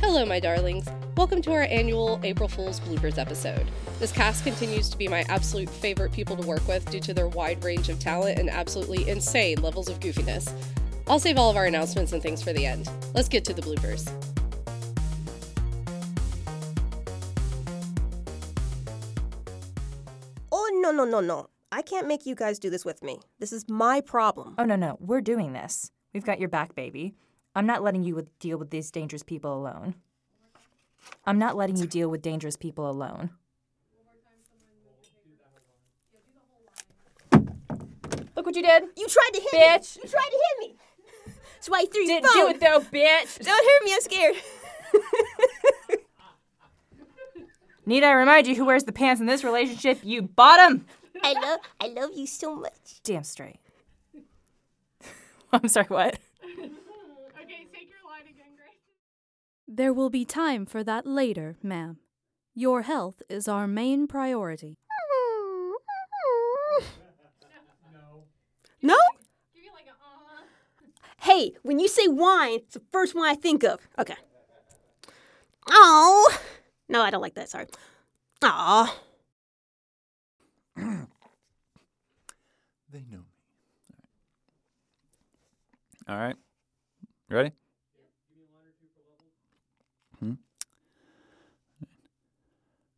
Hello, my darlings. Welcome to our annual April Fool's Bloopers episode. This cast continues to be my absolute favorite people to work with due to their wide range of talent and absolutely insane levels of goofiness. I'll save all of our announcements and things for the end. Let's get to the bloopers. Oh, no, no, no, no. I can't make you guys do this with me. This is my problem. Oh, no, no. We're doing this. We've got your back, baby. I'm not letting you with- deal with these dangerous people alone. I'm not letting you deal with dangerous people alone. Look what you did. You tried to hit Bitch. me. Bitch. You tried to hit me. That's why I threw your Didn't do it though, bitch. Don't hurt me. I'm scared. Need I remind you who wears the pants in this relationship? You bottom. I love, I love you so much. Damn straight. I'm sorry, what? Okay, take your line again, Grace. There will be time for that later, ma'am. Your health is our main priority. No. No? Uh-huh. Hey, when you say wine, it's the first one I think of. Okay. Oh. No, I don't like that. Sorry. Aw. They know me. All right. Ready? Hmm?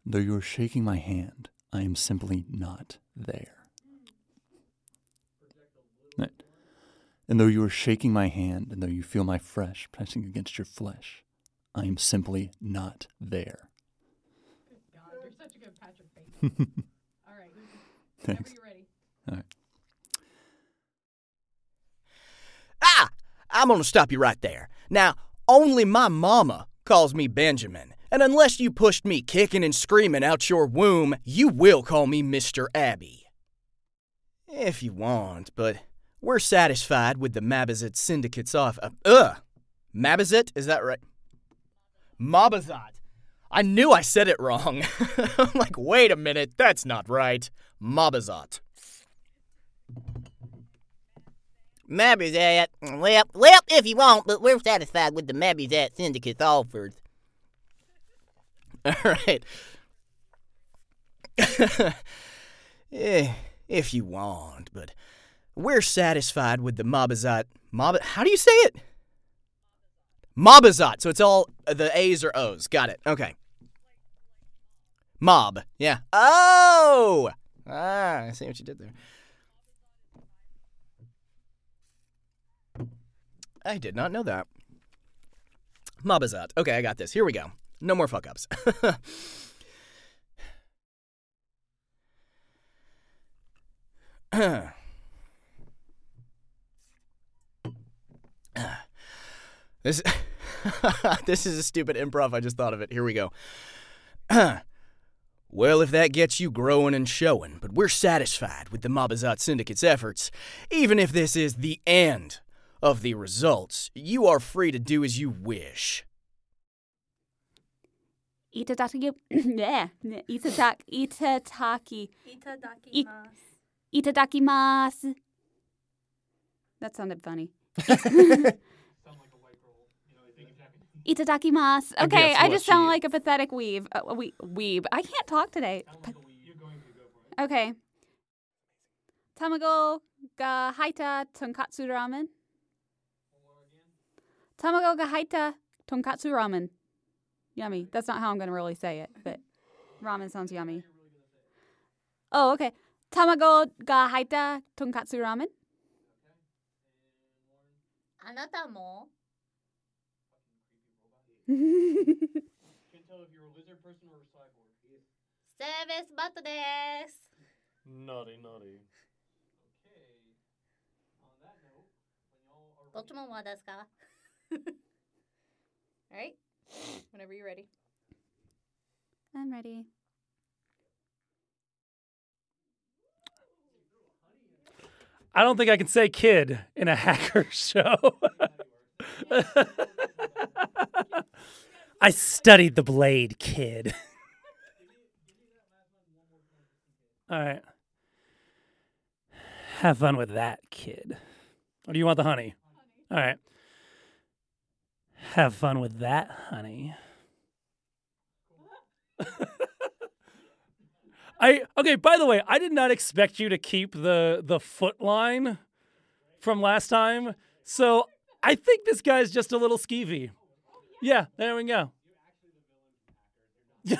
Though you are shaking my hand, I am simply not there. Right. And though you are shaking my hand, and though you feel my flesh pressing against your flesh, I am simply not there. You're such a good Patrick Bateman. All right. Whenever Thanks. you're ready. All right. Ah! I'm gonna stop you right there. Now, only my mama calls me Benjamin, and unless you pushed me kicking and screaming out your womb, you will call me Mr. Abbey. If you want, but we're satisfied with the Mabazet Syndicate's off. Uh, ugh! Mabazet? Is that right? Mabazat. I knew I said it wrong. I'm like, wait a minute, that's not right. Mabazat. Mabazat. Well, well, if you want, but we're satisfied with the Mabazat Syndicate's offers. All right. eh, if you want, but we're satisfied with the Mabazat. Mab. How do you say it? Mabazat. So it's all the A's or O's. Got it. Okay. Mob. Yeah. Oh. Ah, I see what you did there. I did not know that. Mabazat. Okay, I got this. Here we go. No more fuck ups. this this is a stupid improv. I just thought of it. Here we go. well, if that gets you growing and showing, but we're satisfied with the Mabazat Syndicate's efforts, even if this is the end of the results, you are free to do as you wish. Itadaki, yeah, itadak, itataki, I- itadakimasu. That sounded funny. Itadakimasu. I Okay, guess I what just she sound is. like a pathetic weave. Uh, a we- weeb. I can't talk today. Pa- Okay. Tamago ga haita tonkatsu ramen. Tamago ga haita tonkatsu ramen. Yummy. That's not how I'm going to really say it, but ramen sounds yummy. Oh, okay. Tamago ga haita tonkatsu ramen. あなたも セーベスバットです。 Naughty, naughty. どっちもはですか Alright. Whenever you're ready. I'm ready. I don't think I can say kid in a hacker show. I studied the blade, kid. All right. Have fun with that, kid. Or do you want the honey? All right. Have fun with that, honey. I okay, by the way, I did not expect you to keep the the foot line from last time. So I think this guy's just a little skeevy. Yeah, there we go.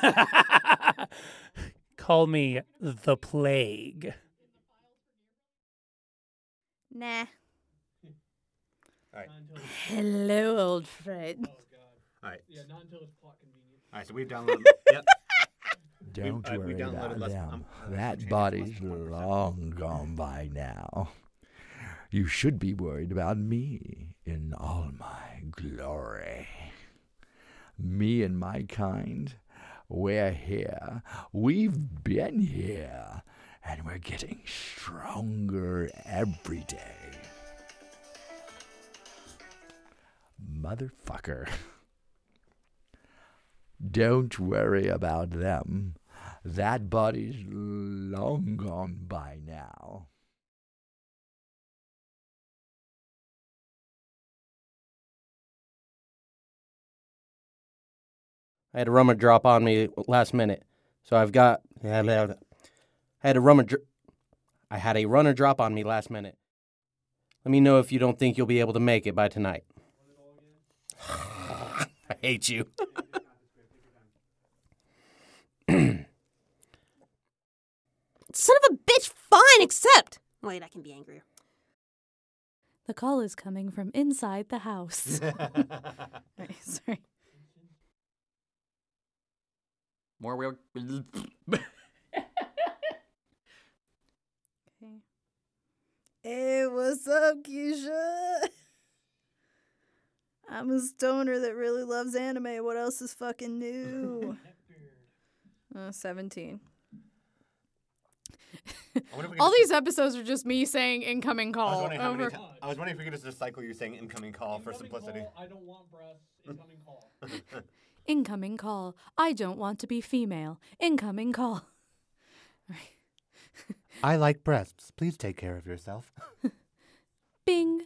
Call me the plague. Nah. All right. Hello, old friend. All right. Yeah, not until it's plot convenient. All right. So we've downloaded. yep. Don't uh, we worry downloaded about less- them. um, uh, that body's less than 1%. long gone by now. You should be worried about me in all my glory. Me and my kind, we're here. We've been here. And we're getting stronger every day. Motherfucker. Don't worry about them. That body's long gone by now. I had a rummer drop on me last minute, so I've got. I had a rummer. Dr- I had a runner drop on me last minute. Let me know if you don't think you'll be able to make it by tonight. I hate you. Son of a bitch, fine, accept. Wait, I can be angrier. The call is coming from inside the house. Right, sorry. More real. Hey, what's up, Keisha? I'm a stoner that really loves anime. What else is fucking new? uh, 17. All these episodes are just me saying incoming I was call wondering how many over. ti- I was wondering if we could just cycle you saying incoming call for simplicity. I don't want breasts. Incoming call. Incoming call. I don't want to be female. Incoming call. I like breasts. Please take care of yourself. Bing.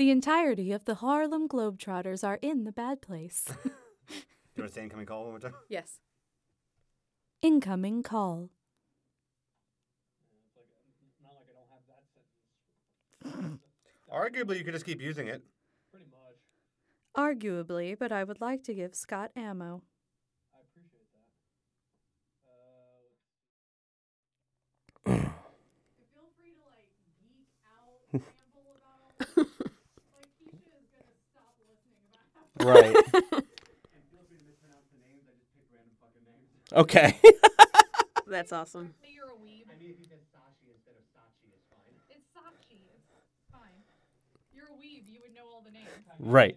The entirety of the Harlem Globetrotters are in the bad place. Do you want to say incoming call one more time? Yes. Incoming call. Arguably, you could just keep using it. Arguably, but I would like to give Scott ammo. Uh, right. okay. That's awesome. You're a weeb. I mean, if you said Sashi instead of Sachi, it's fine. It's Sachi. It's fine. You're a weeb. You would know all the names. right.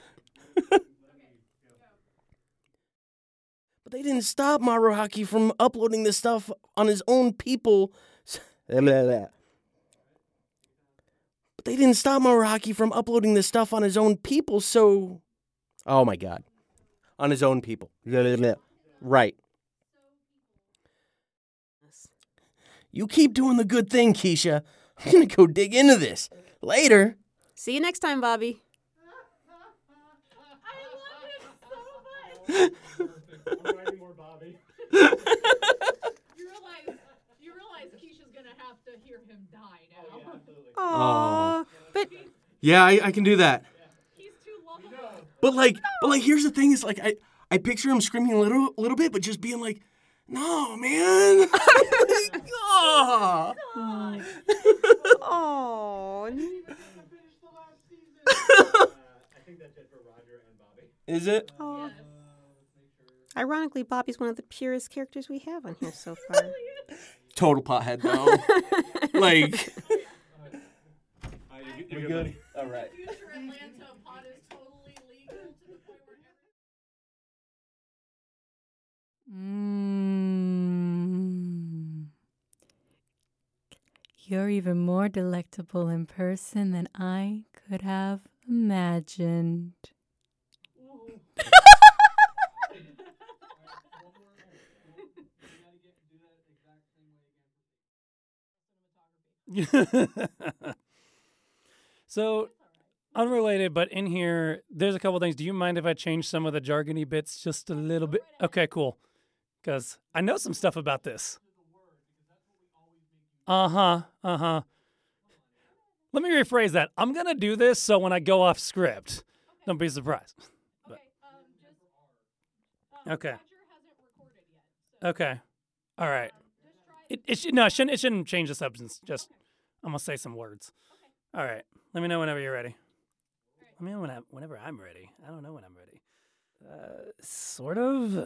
they didn't stop Maruhaki from uploading this stuff on his own people. But they didn't stop Maruhaki from uploading this stuff on his own people, so. Oh my god. On his own people. Right. You keep doing the good thing, Keisha. I'm gonna go dig into this. Later. See you next time, Bobby. You realize, you realize Keisha's gonna have to hear him die now. Absolutely. Aww. But Yeah, I, I can do that. He's too lovable. But like, but like, here's the thing: is like, I I picture him screaming a little little bit, but just being like, "No, man." like, "Ah." oh. Is it? Ironically, Bobby's one of the purest characters we have on here so far. Total pothead though. like, we good? All right. Future Atlanta pot is totally legal to the point where Mm. You're even more delectable in person than I could have imagined. so, unrelated, but in here, there's a couple things. Do you mind if I change some of the jargony bits just a little bit? Okay, cool. Because I know some stuff about this. Uh huh. Uh huh. Let me rephrase that. I'm gonna do this so when I go off script, don't be surprised. But- Okay. Okay. All right. It, it should no, it shouldn't it shouldn't change the substance. Just I'm gonna say some words. All right. Let me know whenever you're ready. Let me know when I, whenever I'm ready. I don't know when I'm ready. Uh, sort of.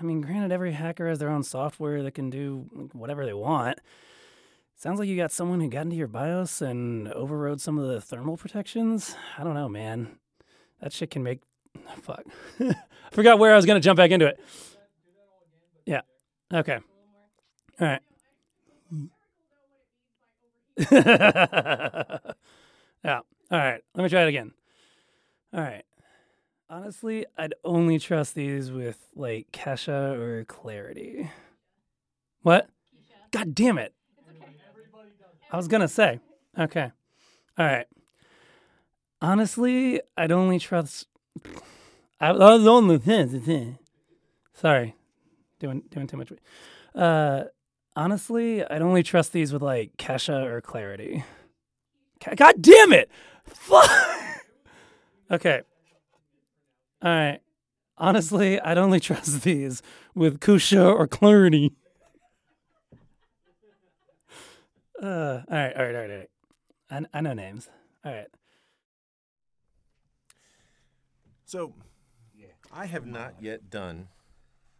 I mean, granted, every hacker has their own software that can do whatever they want. Sounds like you got someone who got into your BIOS and overrode some of the thermal protections. I don't know, man. That shit can make. Fuck. I forgot where I was gonna jump back into it. Yeah. Okay. All right. yeah. All right. Let me try it again. All right. Honestly, I'd only trust these with like Kesha or Clarity. What? God damn it. I was gonna say. Okay. All right. Honestly, I'd only trust. I was only. Sorry, doing doing too much. Uh, honestly, I'd only trust these with like Kesha or Clarity. God damn it! Fuck. okay. All right. Honestly, I'd only trust these with Kusha or Clarity. Uh, all right, all right, all right, all right. I, I know names. All right. So, I have not yet done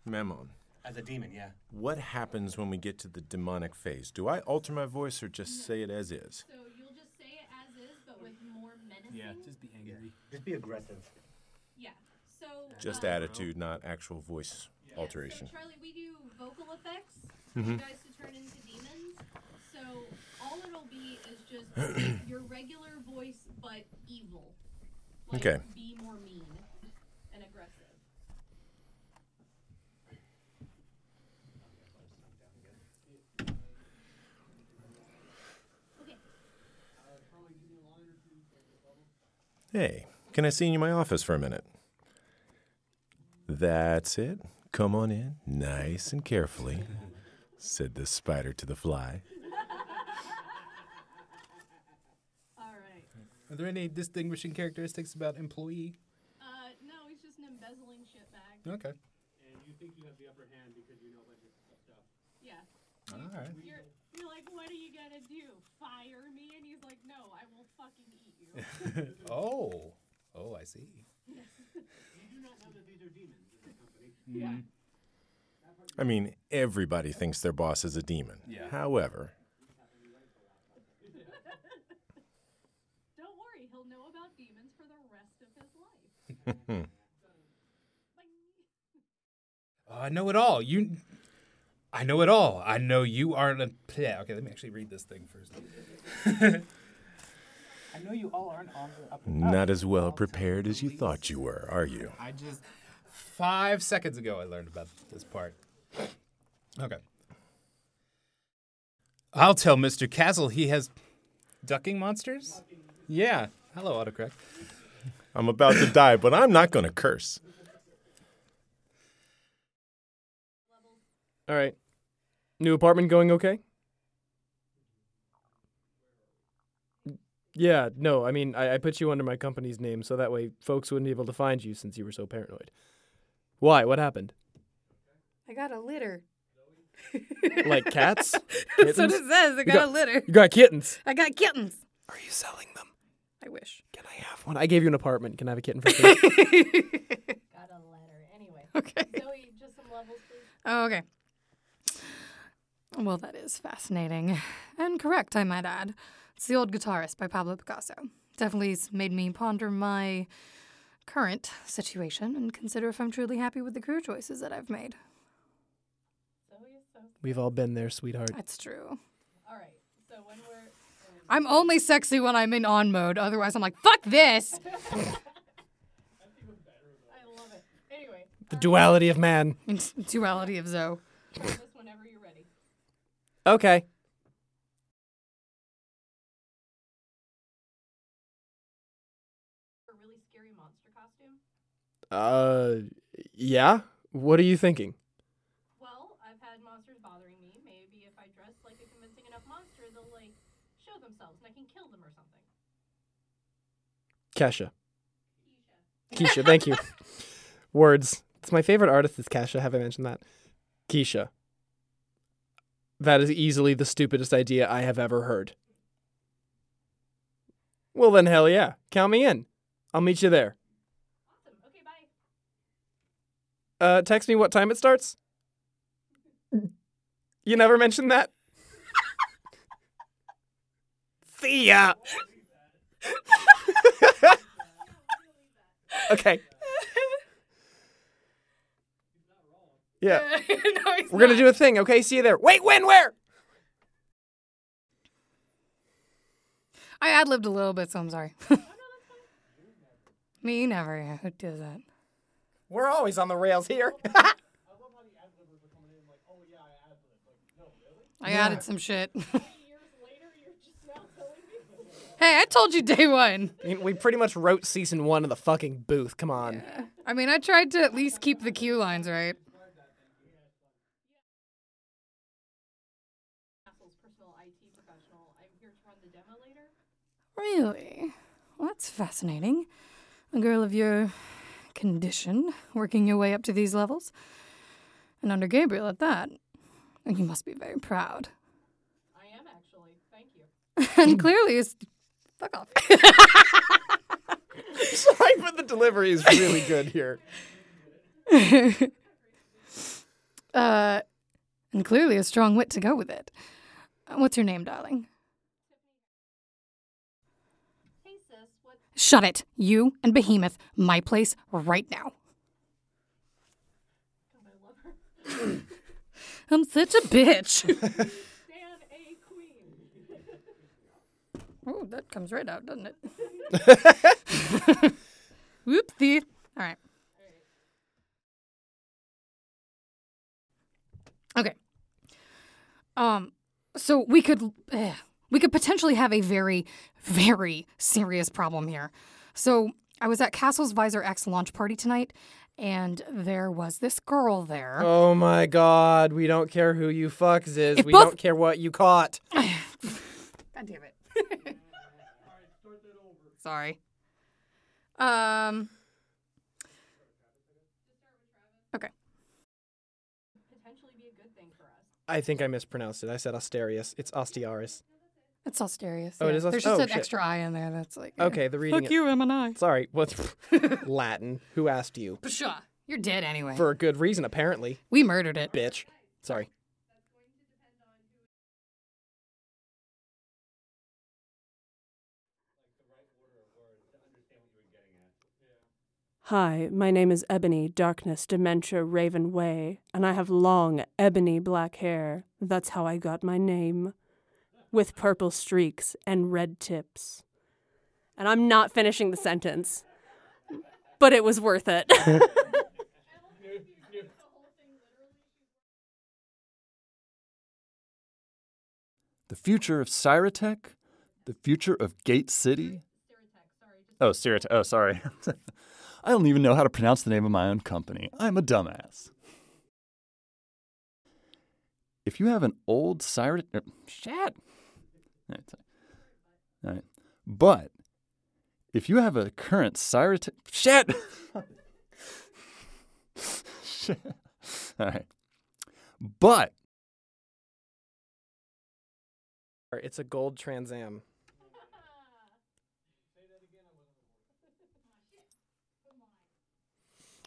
Mammon. As a demon, yeah. What happens when we get to the demonic phase? Do I alter my voice or just say it as is? So you'll just say it as is, but with more menacing. Yeah, just be angry. Just be aggressive. Yeah. So Just um, attitude, not actual voice alteration. So Charlie, we do vocal effects for Mhm. you guys to turn into demons. So all it'll be is just your regular voice, but evil. Like, Okay. Be more mean and aggressive. Hey, can I see you in my office for a minute? That's it. Come on in, nice and carefully, said the spider to the fly. All right. Are there any distinguishing characteristics about employee? Uh, no, he's just an embezzling shitbag. Okay. And you think you have the upper hand because you know a bunch of stuff. Yeah. All You- right. You're, you're like, what are you gonna do? Fire me? And he's like, no, I will fucking eat you. oh. Oh, I see. You do not know that these are demons in the company. Mm-hmm. Yeah. I mean, everybody thinks their boss is a demon. Yeah. However, Don't worry, he'll know about demons for the rest of his life. Oh, uh, I know it all. You. I know it all. I know you aren't a. Yeah. Okay, let me actually read this thing first. I know you all aren't on the up. not as well prepared as you thought you were, are you? I just five seconds ago I learned about this part. Okay. I'll tell Mr. Castle he has ducking monsters. Yeah. Hello, autocorrect. I'm about to die, but I'm not going to curse. All right. New apartment going okay? Yeah, no, I mean, I, I put you under my company's name so that way folks wouldn't be able to find you since you were so paranoid. Why? What happened? I got a litter. Like cats? That's what it says. I You got, a litter. You got kittens. I got kittens. Are you selling them? I wish. Can I have one? I gave you an apartment. Can I have a kitten for free? Got a letter. Anyway. Okay. Zoe, just some levels, please. Oh, okay. Well, that is fascinating. And correct, I might add. It's The Old Guitarist by Pablo Picasso. Definitely has made me ponder my current situation and consider if I'm truly happy with the career choices that I've made. We've all been there, sweetheart. That's true. All right. So when we're I'm only sexy when I'm in on mode. Otherwise, I'm like, fuck this. I love it. Anyway, The duality of man. Duality of Zoe. this whenever you're ready. Okay. A really scary monster costume. Uh, yeah. What are you thinking? Well, I've had monsters bothering me. Maybe if I dress like a convincing enough monster, they'll like show themselves and I can kill them or something. Kesha. Keisha, thank you. Words. It's my favorite artist is Kesha. Have I mentioned that? Keisha. That is easily the stupidest idea I have ever heard. Well, then, hell yeah. Count me in. I'll meet you there. Awesome. Okay, bye. Uh, text me what time it starts. You never mentioned that? See ya. okay. Yeah. no, We're gonna do a thing, okay? See you there. Wait, when, where? I ad libbed a little bit, so I'm sorry. Me never. Yeah, who does that? We're always on the rails here. I Yeah. added some shit. hey, I told you day one. I mean, we pretty much wrote season one of the fucking booth. Come on. I mean, I tried to at least keep the cue lines right. Castle's personal IT professional. I'm here to run the demo later. Really? Well, that's fascinating. A girl of your condition working your way up to these levels. And under Gabriel at that. You must be very proud. I am actually. Thank you. and clearly it's fuck off. Sorry, but the delivery is really good here. uh, and clearly a strong wit to go with it. Uh, What's your name, darling? Hey sis, what? Shut it. You and Behemoth, my place right now. I'm such a bitch. Stand a queen. oh, that comes right out, doesn't it? Whoopsie. All right. Okay. Um. So we could eh, we could potentially have a very very serious problem here. So I was at Castle's Visor X launch party tonight, and there was this girl there. Oh my god, we don't care who you fucks is. If we both- don't care what you caught. God damn it. Sorry. Um. Okay. Potentially be a good thing for us. I think I mispronounced it. I said Asterius. It's Ostiaris. It's Asterius. Oh, it yeah. is Ast- There's just oh, an shit. extra I in there. That's like. Okay, the reading. Fuck you, M&I. Sorry, what's Latin? Who asked you? Pshaw. You're dead anyway. For a good reason, apparently. we murdered it. Bitch. Sorry. Hi, my name is Ebony Darkness Dementia Raven Way, and I have long, ebony black hair. That's how I got my name. With purple streaks and red tips. And I'm not finishing the sentence, but it was worth it. The future of Cyratech? The future of Gate City? Oh, Cyratech. Oh, sorry. I don't even know how to pronounce the name of my own company. I'm a dumbass. If you have an old Cyratech. er, Shit. All right. All right. But if you have a current Cyratech. Shit! Shit. All right. But It's a gold Trans Am.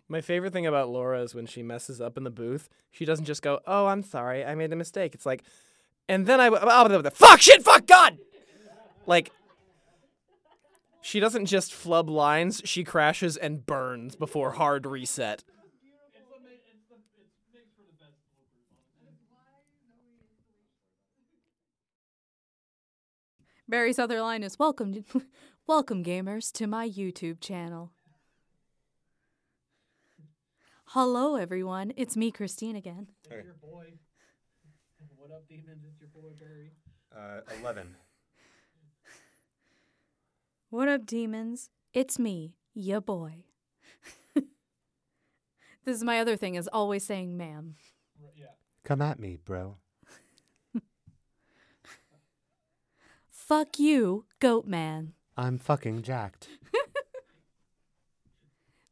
My favorite thing about Laura is when she messes up in the booth, she doesn't just go, "Oh, I'm sorry, I made a mistake." It's like, and then I, oh, the fuck, shit, fuck, God, like, She doesn't just flub lines, she crashes and burns before hard reset. Barry's other line is welcome, welcome gamers to my YouTube channel. Hello, everyone. It's me, Christine, again. Okay. Your boy. What up, demons? It's your boy Barry. Uh, 11. What up, demons? It's me, ya boy. this is my other thing is always saying ma'am. Yeah. Come at me, bro. Fuck you, goat man. I'm fucking jacked.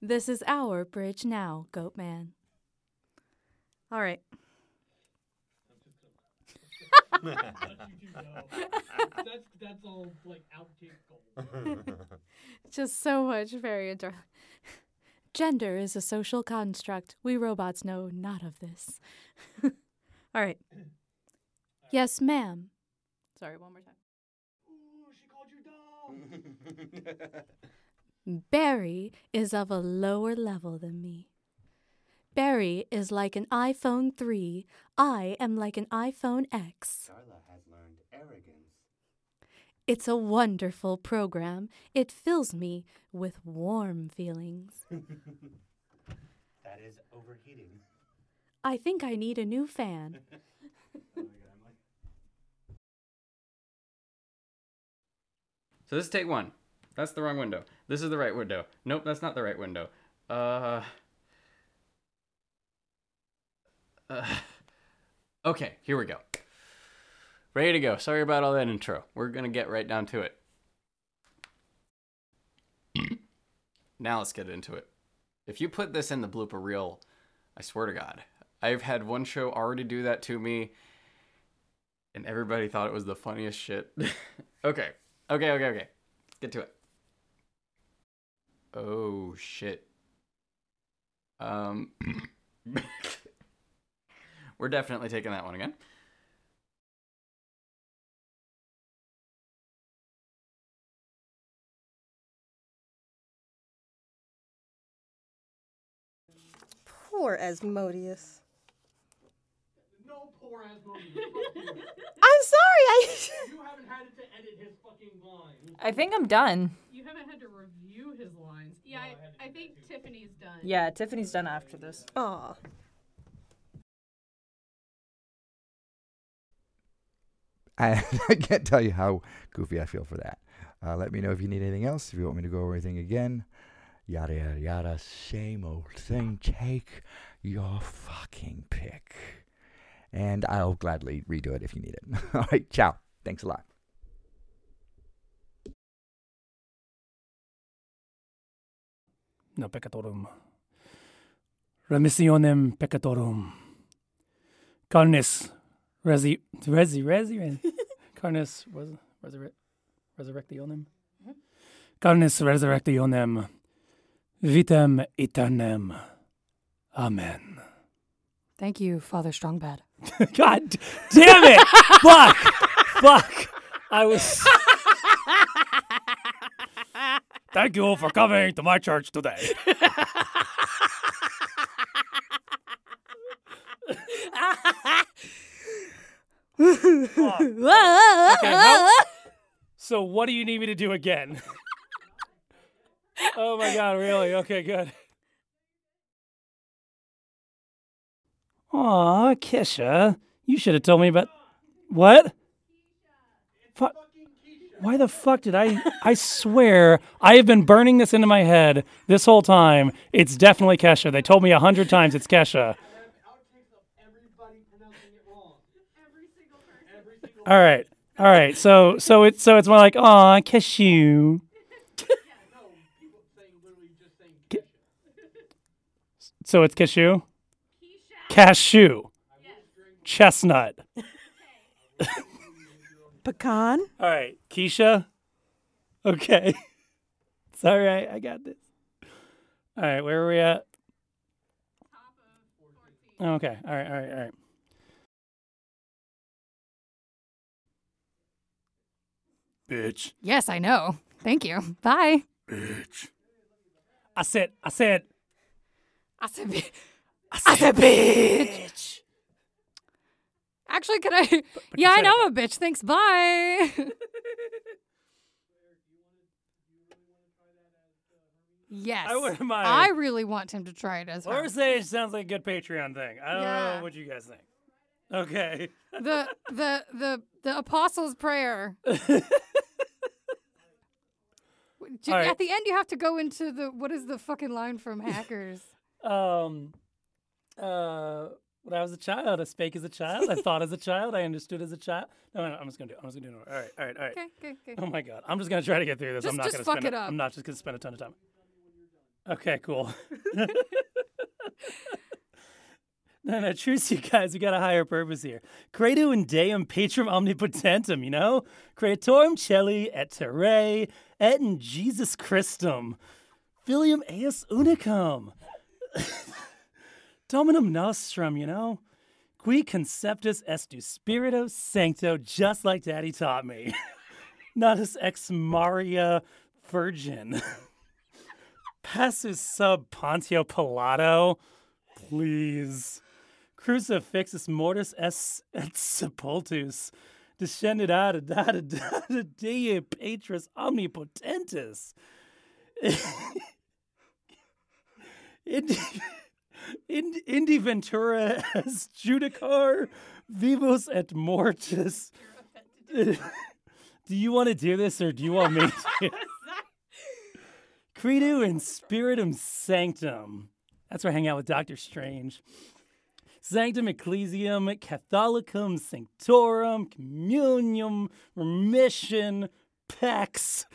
This is our bridge now, goat man. All right. That's that's all like outtake gold. Just so much very adorable. Gender is a social construct. We robots know not of this. All right. Yes, ma'am. Sorry, one more time. Barry is of a lower level than me. Barry is like an iPhone 3. I am like an iPhone X. Darla has learned arrogance. It's a wonderful program. It fills me with warm feelings. that is overheating. I think I need a new fan. So this is take one. That's the wrong window. This is the right window. Nope, that's not the right window. Uh. Uh okay, here we go. Ready to go. Sorry about all that intro. We're gonna get right down to it. now let's get into it. If you put this in the blooper reel, I swear to God, I've had one show already do that to me, and everybody thought it was the funniest shit. okay, okay, okay, okay. Get to it. Oh shit. Um, we're definitely taking that one again. Poor Asmodeus. No poor Asmodeus. I'm sorry. I. you haven't had to edit his fucking lines. I think I'm done. You haven't had to review his lines. Yeah, I, I think Tiffany's done. Yeah, Tiffany's done after this. Aw. I, I can't tell you how goofy I feel for that. Uh, let me know if you need anything else. If you want me to go over anything again, yada yada yada. Same old thing. Take your fucking pick, and I'll gladly redo it if you need it. All right, ciao. Thanks a lot. No peccatorum. Remissionem peccatorum. Carnis resi resi resi resi. Carnis was resurrect resurrectionem. Mm-hmm. Carnis resurrectionem. Vitam aeternam. Amen. Thank you, Father Strongbad. God d- damn it! Fuck! Fuck! I was. Thank you for coming to my church today. Okay, so what do you need me to do again? oh my god, really? Okay, good. Aw, Kisha, you should have told me about what? Fu- Why the fuck did I? I swear I have been burning this into my head this whole time. It's definitely Kesha. They told me a hundred times it's Kesha. All right, all right. So so it's so it's more like aw, cashew. Ki- So it's cashew. Cashew. Chestnut. Pecan? All right, Keisha. Okay. It's all right. I got this. All right, where are we at? Oh, okay. All right. All right. All right. Bitch. Yes, I know. Thank you. Bye. Bitch. I said, I said, I said, bi- I said, bitch. Actually, can I? yeah, I know I'm a bitch. Thanks. Bye. yes. I wouldn't mind. I really want him to try it as her. Or say it sounds like a good Patreon thing. I don't Yeah. know what you guys think. Okay. the the the the apostles' prayer. Right. At the end, you have to go into the what is the fucking line from Hackers? Um, uh, when I was a child, I spake as a child. I thought as a child. I understood as a child. No, no, I'm just gonna do. it. I'm just gonna do it. All right, all right, all right. Okay, okay, okay. Oh my god, I'm just gonna try to get through this. Just- I'm not just gonna fuck spend. it a- up. I'm not just gonna spend a ton of time. Okay, cool. No, no, truce, you guys. We got a higher purpose here. Credo in Deum Patrum Omnipotentem, you know? Creatorum Celi et Terrae et in Jesus Christum. Filium eus unicum. Dominum nostrum, you know? Qui conceptus estu spirito sancto, just like Daddy taught me. Natus ex Maria Virgin. Passus sub Pontio Pilato. Please. Crucifixus mortis es et sepultus. Descended out of da da Dei Patris omnipotentis. Indi, Indi Ventura as judicar vivos et mortis. Do you want to do this or do you want me to? Credo in Spiritum Sanctum. That's where I hang out with Doctor Strange. Sanctum Ecclesiam Catholicum Sanctorum Communium Remission Pax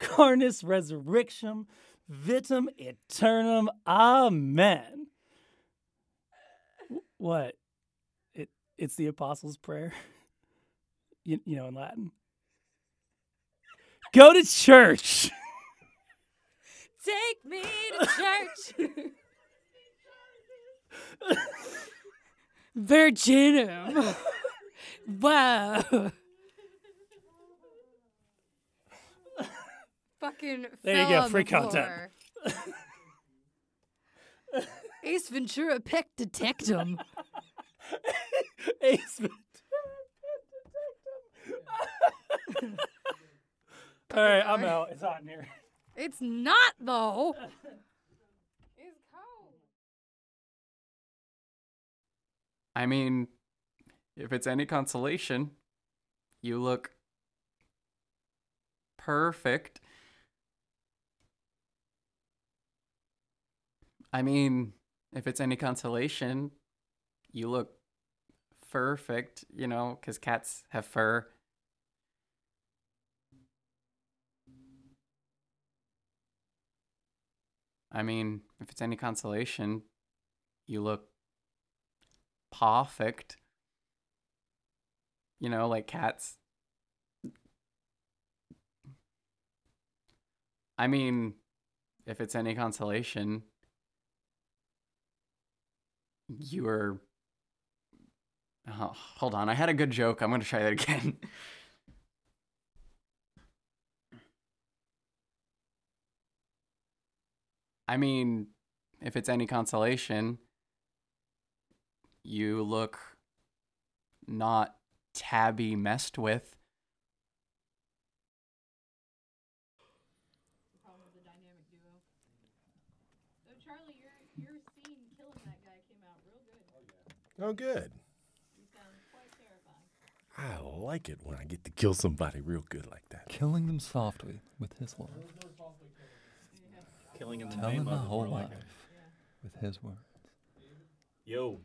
Carnis Resurrectum Vitam Eternum Amen. What? It it's the Apostles' Prayer. You, you know in Latin. Go to church. Take me to church. Virginum. wow. Fucking There you fell go, on the free content. floor. Ace Ventura Peck Detectum. Ace All right, I'm out. It's hot in here. It's not though. I mean, if it's any consolation, you look perfect. I mean, if it's any consolation, you look perfect, you know, because cats have fur. I mean, if it's any consolation, you look perfect. You know, like cats. I mean, if it's any consolation, you were. Oh, hold on, I had a good joke. I'm going to try that again. I mean, if it's any consolation, you look not tabby messed with. problem with the dynamic duo. So Charlie, your your scene killing that guy came out real good. Oh, oh, good. You sound quite terrifying. I like it when I get to kill somebody real good like that. Killing them softly with his love. Killing in the Telling name my of whole more like life with his words. Yo.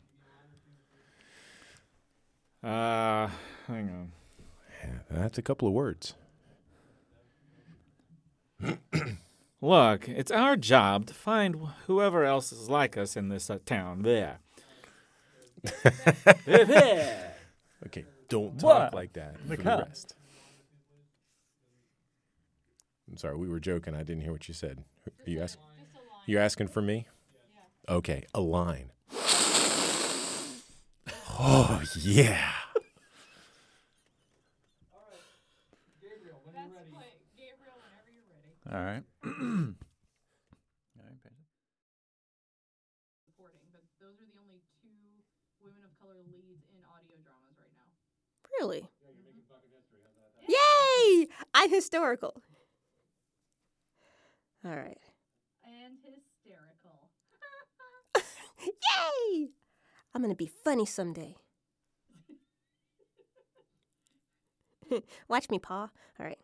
Uh, hang on. That's a couple of words. Look, it's our job to find whoever else is like us in this uh, town. There. There. Okay, don't talk What? like that The for the rest. I'm sorry, we were joking. I didn't hear what you said. Are you asking? You asking for me? Okay, a line. Oh yeah. All right. Supporting, but those are the only two women of color leads in audio dramas right now. Really? Yay! I'm historical. All right. And hysterical. Yay! I'm gonna be funny someday. Watch me, paw. All right.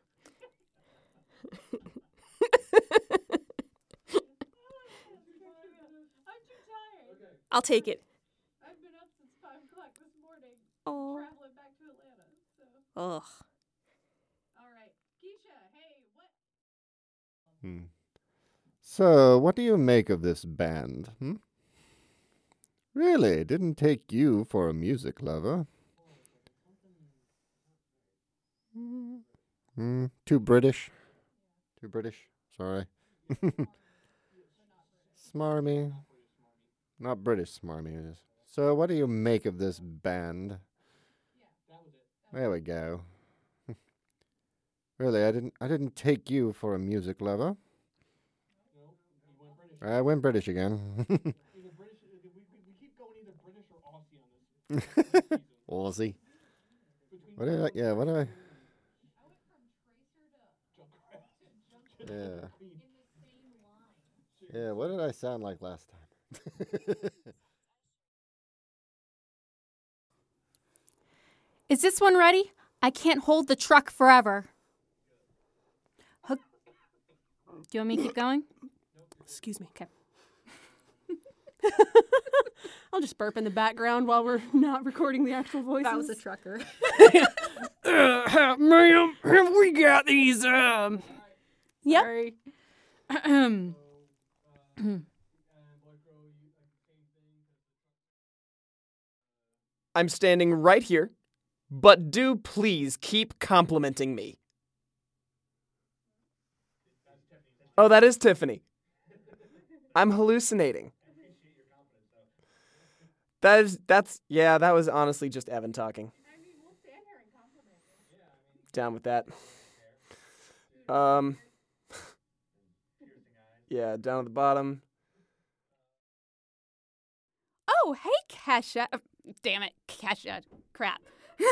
I'm too tired. I'll take it. I've been up since five o'clock this morning, Oh. traveling back to Atlanta. So, Ugh. all right, Keisha. Hey, what? Hmm. So, what do you make of this band? Hmm? Really, didn't take you for a music lover. Hmm. Too British. Too British. Sorry. smarmy. Not British smarmy. So, what do you make of this band? There we go. really, I didn't. I didn't take you for a music lover. I went British again. Aussie. What did I? Yeah. What did I? Yeah. Yeah. What did I sound like last time? Is this one ready? I can't hold the truck forever. Hook. Do you want me to keep going? Excuse me. Okay. I'll just burp in the background while we're not recording the actual voices. That was a trucker. uh, ma'am, have we got these? Um. Yep. Sorry. I'm standing right here, but do please keep complimenting me. Oh, that is Tiffany. I'm hallucinating. That is that's yeah, that was honestly just Evan talking. Down with that. Um Yeah, down at the bottom. Oh, hey, Kesha. Uh, Damn it, Kesha. Crap.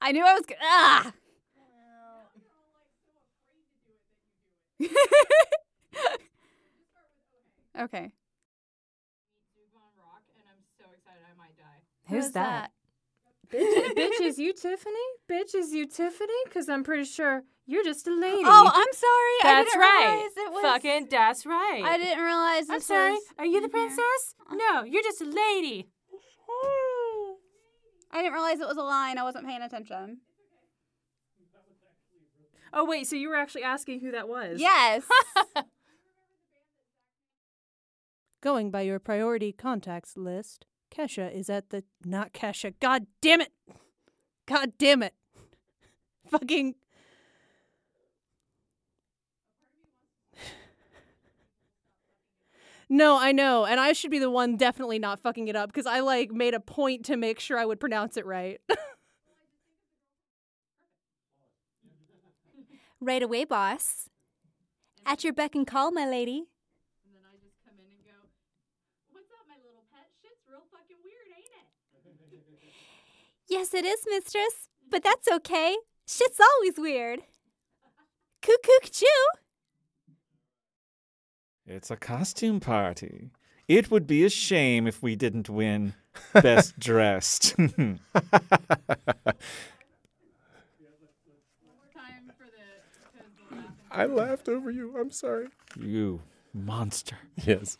I knew I was. G- ah. okay. Who's that? Bitch, bitch, is you Tiffany? Bitch, is you Tiffany? Because I'm pretty sure you're just a lady. Oh, I'm sorry. I That's didn't right. realize it was- Fucking, that's right. I didn't realize I'm sorry. was Are you the in here. princess? No, you're just a lady. I didn't realize it was a line. I wasn't paying attention. Oh wait, so you were actually asking who that was? Yes. Going by your priority contacts list, Kesha is at the. Not Kesha. God damn it! God damn it! Fucking. No, I know, and I should be the one definitely not fucking it up because I like made a point to make sure I would pronounce it right. Right away, boss. At your beck and call, my lady. And then I just come in and go, "What's up, my little pet? Shit's real fucking weird, ain't it?" Yes, it is, mistress. But that's okay. Shit's always weird. Cuckoo choo. It's a costume party. It would be a shame if we didn't win Best Dressed. I laughed over you. I'm sorry. you monster. Yes.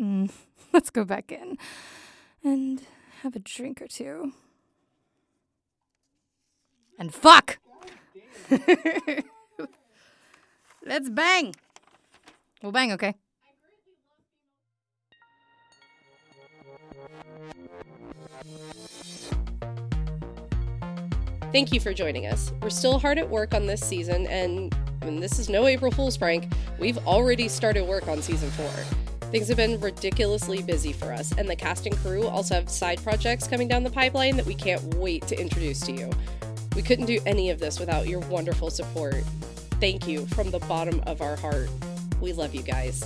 Mm, let's go back in and have a drink or two. And fuck! let's bang! We'll bang, okay? Thank you for joining us. We're still hard at work on this season, and mean, this is no April Fool's prank. We've already started work on season four. Things have been ridiculously busy for us, and the cast and crew also have side projects coming down the pipeline that we can't wait to introduce to you. We couldn't do any of this without your wonderful support. Thank you from the bottom of our heart. We love you guys.